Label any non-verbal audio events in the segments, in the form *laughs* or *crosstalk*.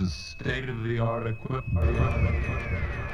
is state of the art equipment.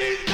Martin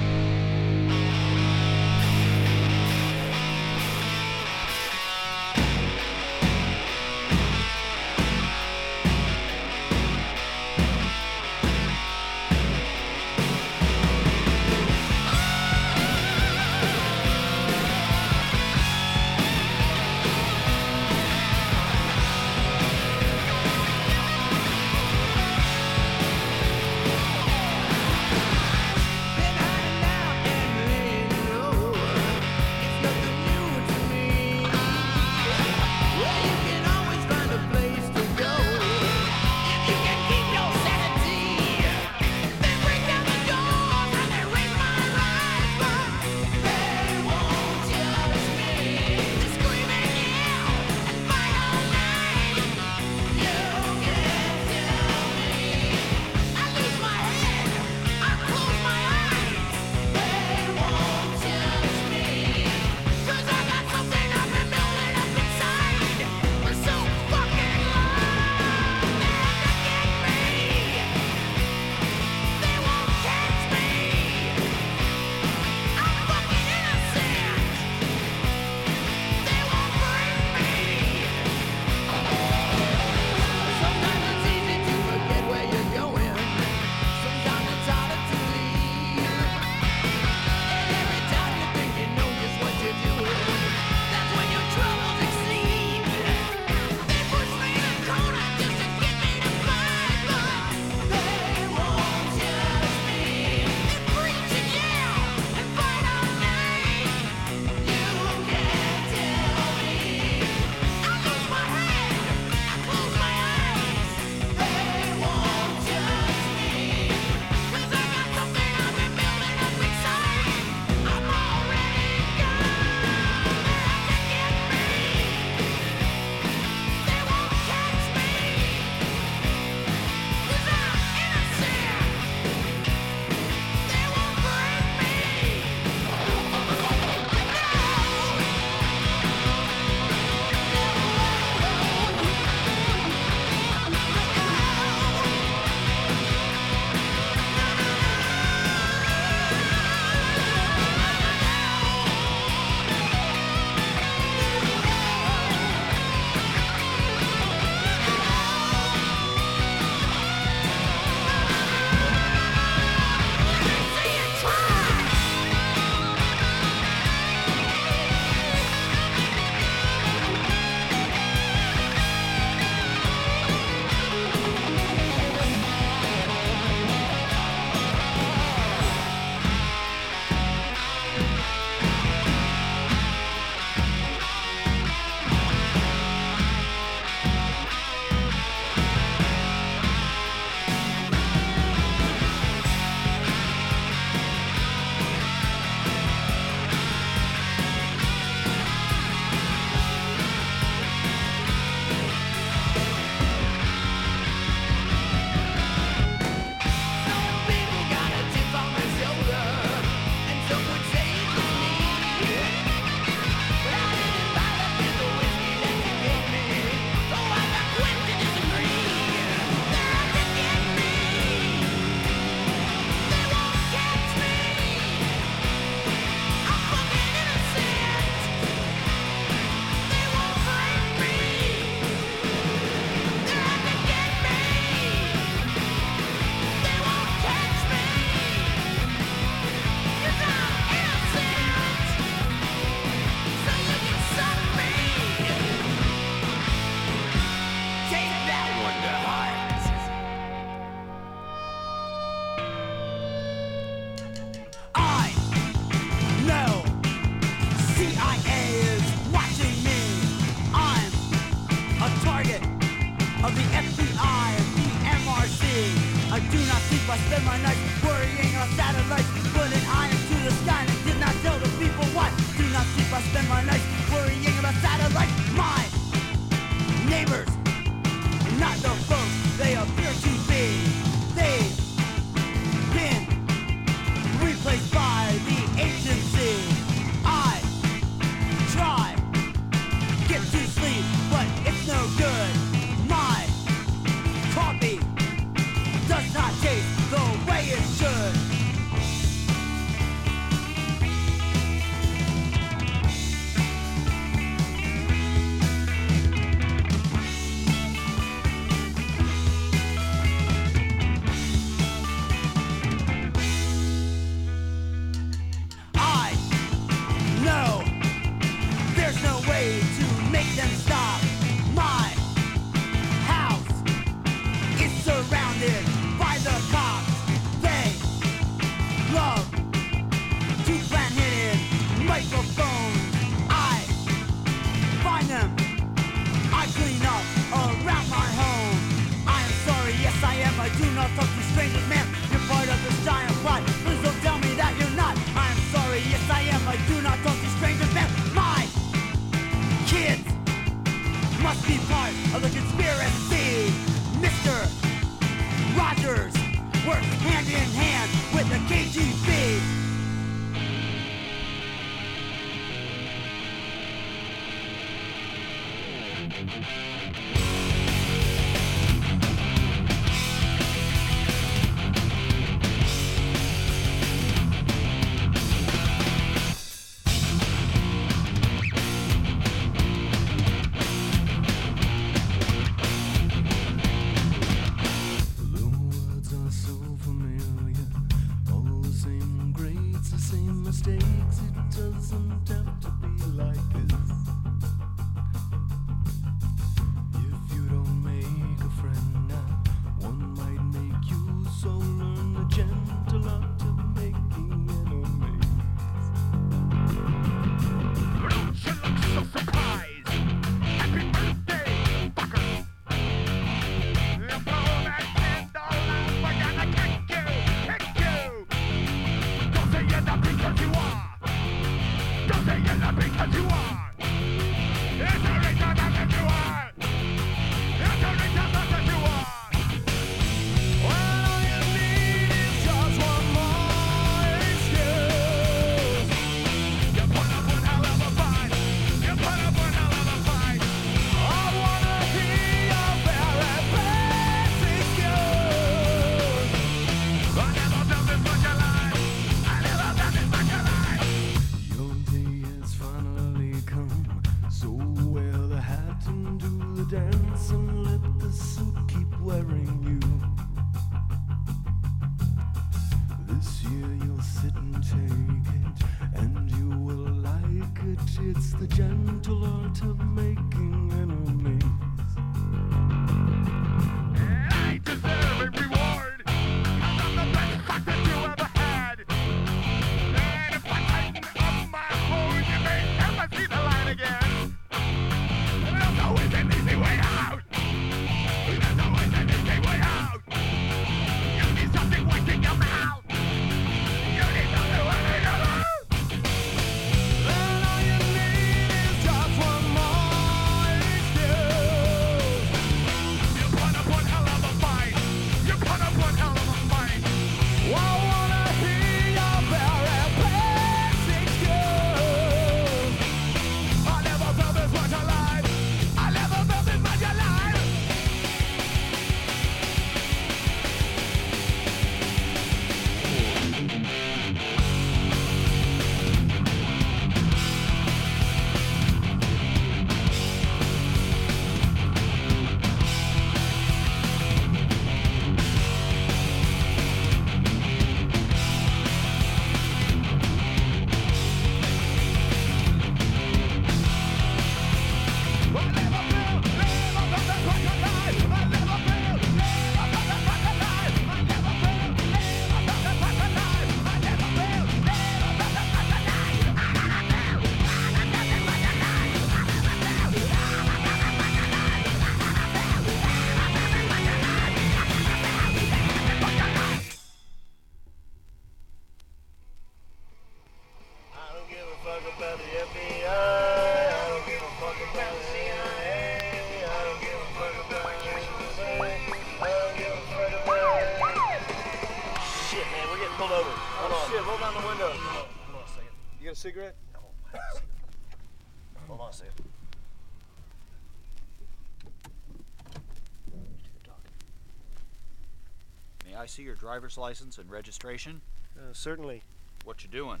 see your driver's license and registration? Uh, certainly. What you doing?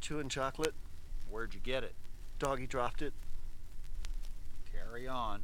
Chewing chocolate. Where'd you get it? Doggy dropped it. Carry on.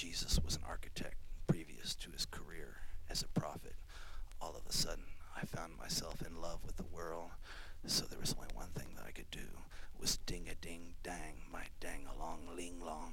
Jesus was an architect previous to his career as a prophet. All of a sudden, I found myself in love with the world, so there was only one thing that I could do was ding a ding dang my dang along ling long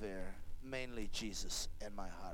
there, mainly Jesus and my heart.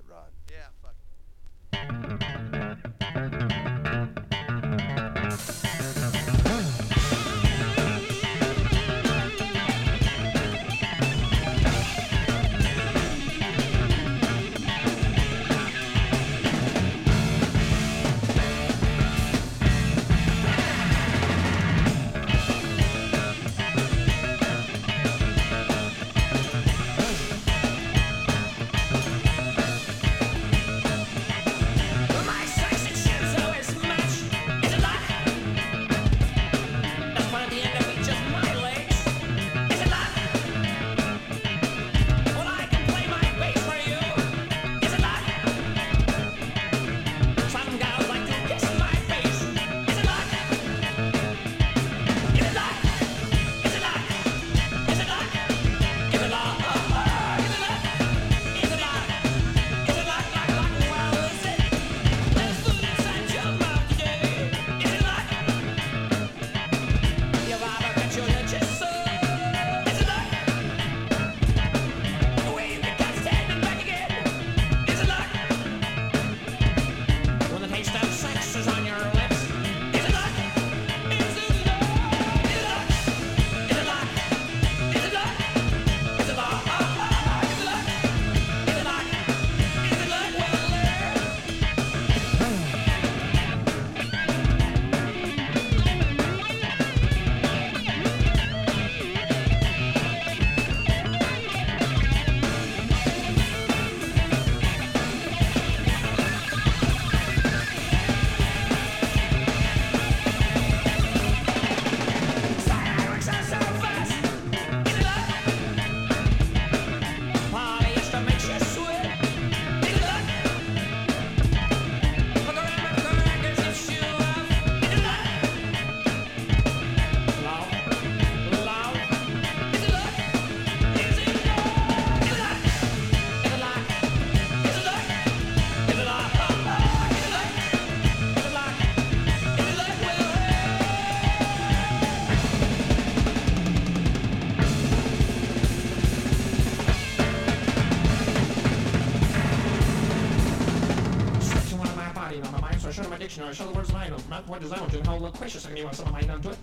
what design will do, and how loquacious I can be when someone might not do it.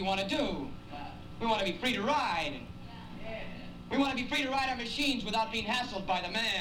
We want to do. We want to be free to ride. We want to be free to ride our machines without being hassled by the man.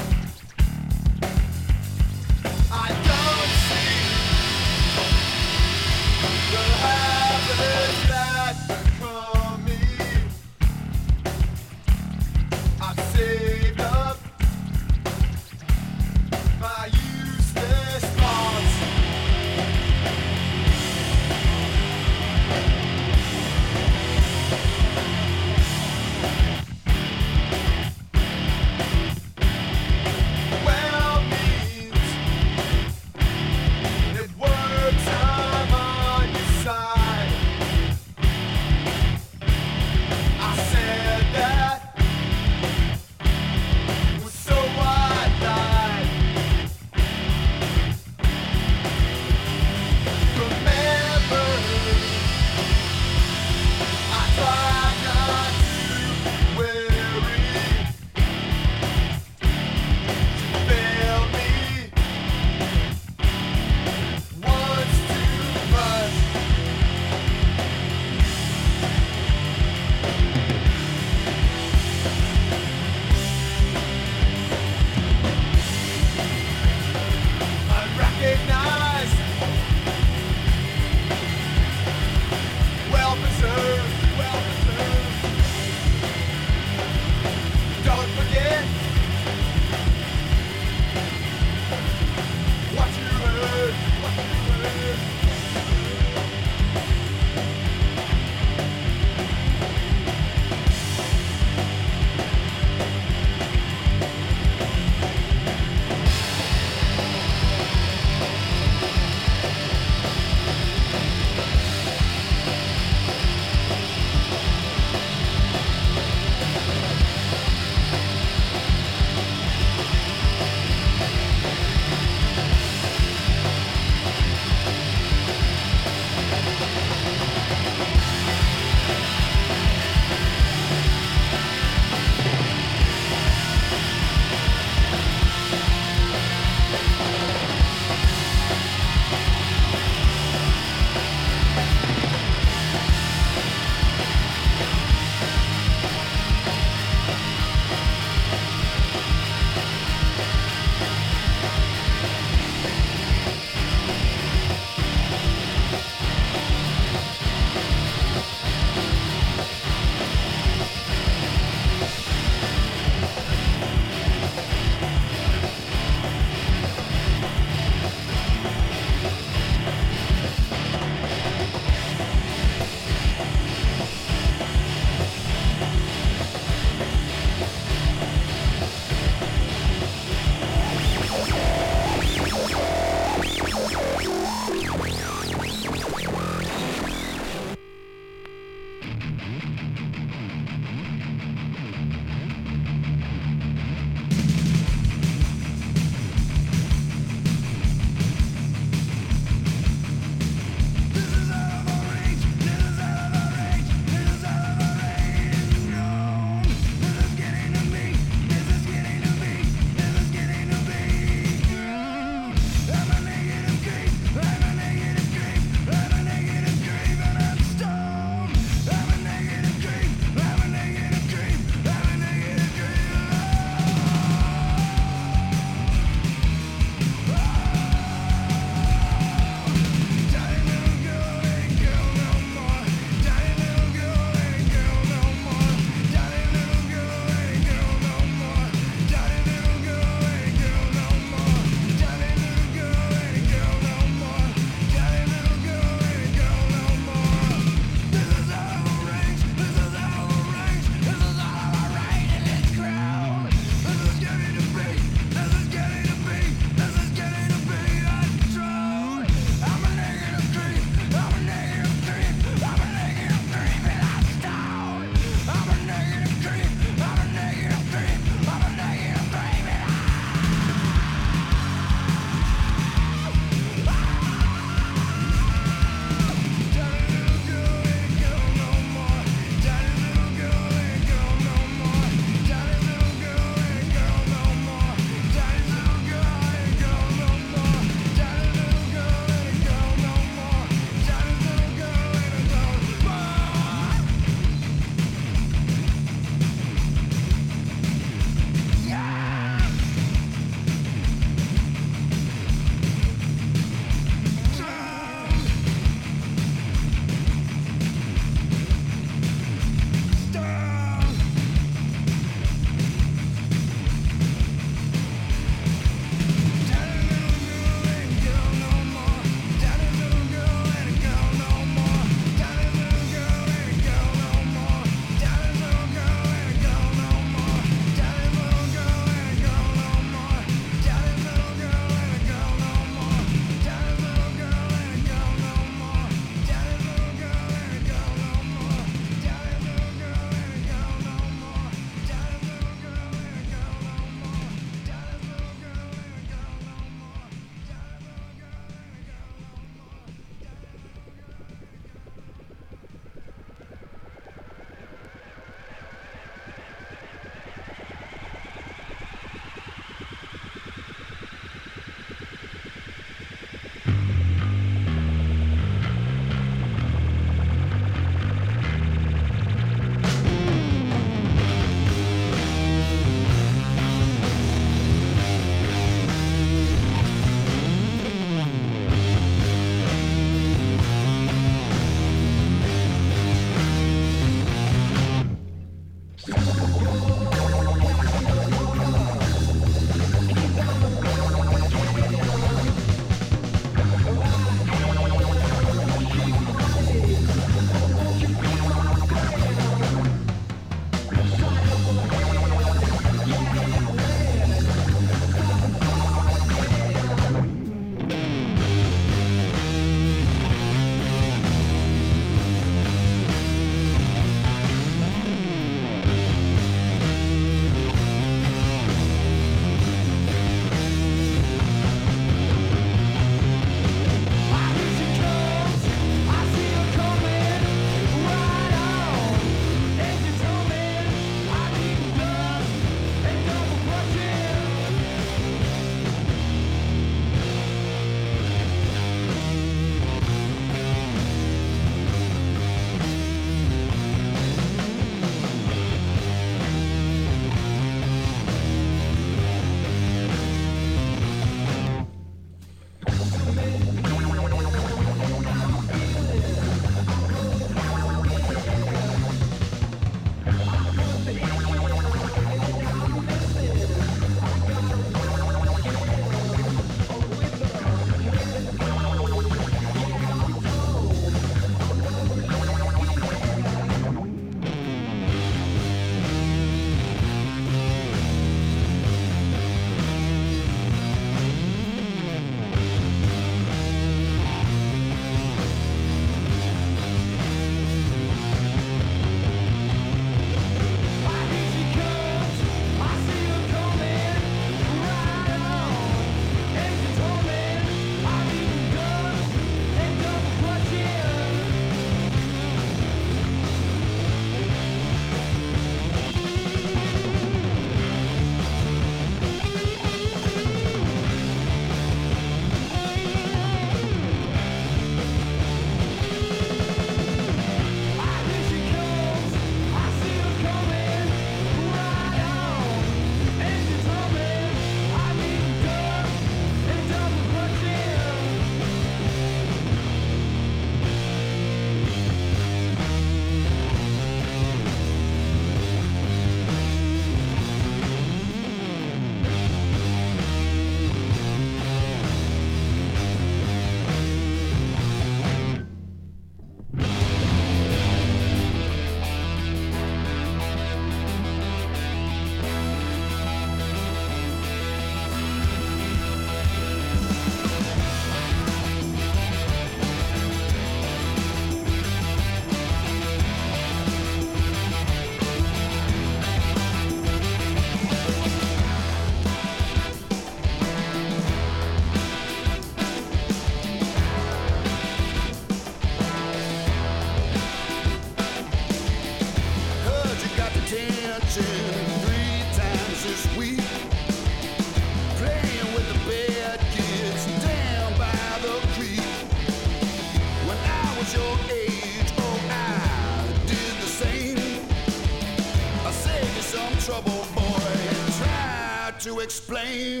To explain.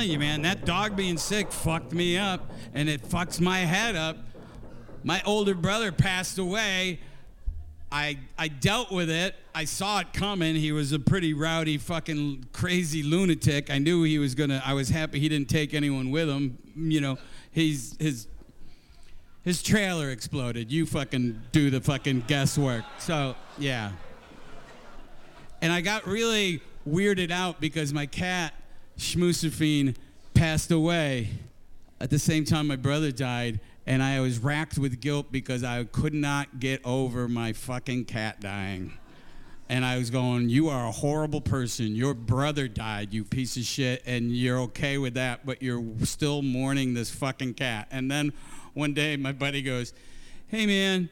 Tell you, man, that dog being sick fucked me up, and it fucks my head up. My older brother passed away. I I dealt with it. I saw it coming. He was a pretty rowdy, fucking crazy lunatic. I knew he was gonna. I was happy he didn't take anyone with him. You know, he's his his trailer exploded. You fucking do the fucking guesswork. So yeah. And I got really weirded out because my cat Schmoosafine passed away at the same time my brother died, and I was racked with guilt because I could not get over my fucking cat dying. And I was going, You are a horrible person. Your brother died, you piece of shit, and you're okay with that, but you're still mourning this fucking cat. And then one day my buddy goes, Hey man,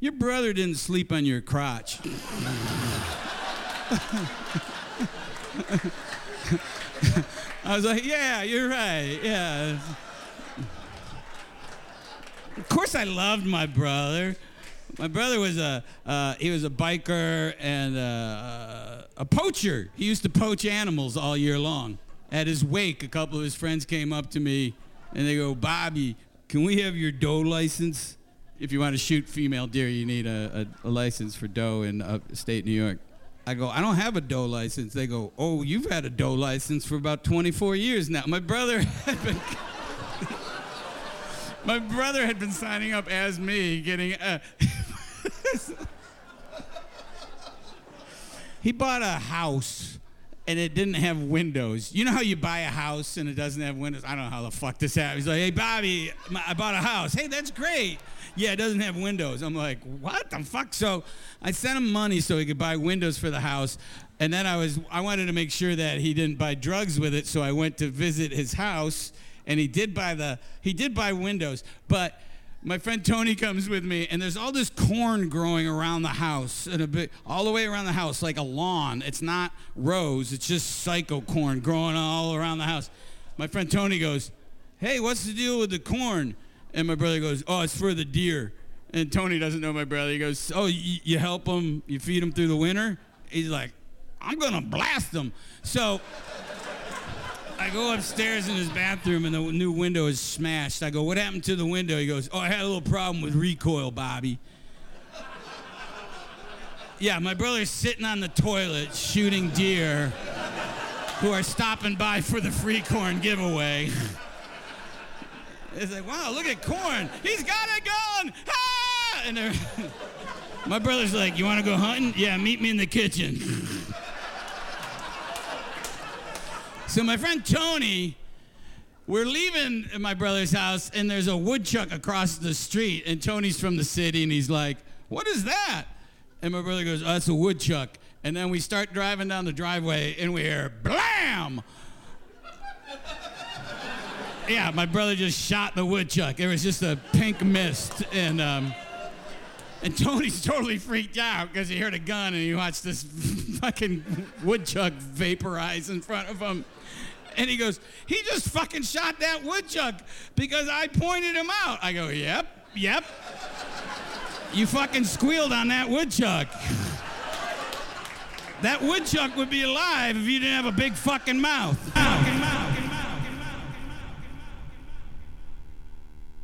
your brother didn't sleep on your crotch. *laughs* *laughs* *laughs* I was like, Yeah, you're right. Yeah. Of course, I loved my brother. My brother was a uh, he was a biker and uh, a poacher. He used to poach animals all year long. At his wake, a couple of his friends came up to me and they go, "Bobby, can we have your doe license? If you want to shoot female deer, you need a, a, a license for doe in upstate New York." I go, "I don't have a doe license." They go, "Oh, you've had a doe license for about 24 years now." My brother *laughs* had been. *laughs* My brother had been signing up as me, getting. Uh, *laughs* he bought a house and it didn't have windows. You know how you buy a house and it doesn't have windows? I don't know how the fuck this happened. He's like, hey, Bobby, I bought a house. Hey, that's great. Yeah, it doesn't have windows. I'm like, what the fuck? So I sent him money so he could buy windows for the house. And then I was, I wanted to make sure that he didn't buy drugs with it. So I went to visit his house and he did buy the, he did buy windows. But my friend Tony comes with me, and there's all this corn growing around the house, and a bit all the way around the house, like a lawn. It's not rows; it's just psycho corn growing all around the house. My friend Tony goes, "Hey, what's the deal with the corn?" And my brother goes, "Oh, it's for the deer." And Tony doesn't know my brother. He goes, "Oh, you, you help them? You feed them through the winter?" He's like, "I'm gonna blast them." So. *laughs* I go upstairs in his bathroom and the new window is smashed. I go, What happened to the window? He goes, Oh, I had a little problem with recoil, Bobby. Yeah, my brother's sitting on the toilet shooting deer who are stopping by for the free corn giveaway. *laughs* It's like, wow, look at corn. He's got a gun. Ah! And *laughs* my brother's like, You want to go hunting? Yeah, meet me in the kitchen. *laughs* So my friend Tony, we're leaving my brother's house, and there's a woodchuck across the street, and Tony's from the city, and he's like, "What is that?" And my brother goes, "Oh, that's a woodchuck." And then we start driving down the driveway, and we hear blam. Yeah, my brother just shot the woodchuck. It was just a pink mist, and um, and Tony's *laughs* totally freaked out because he heard a gun and he watched this *laughs* fucking woodchuck vaporize in front of him. And he goes, he just fucking shot that woodchuck because I pointed him out. I go, yep, yep. You fucking squealed on that woodchuck. *laughs* That woodchuck would be alive if you didn't have a big fucking mouth. Fucking mouth.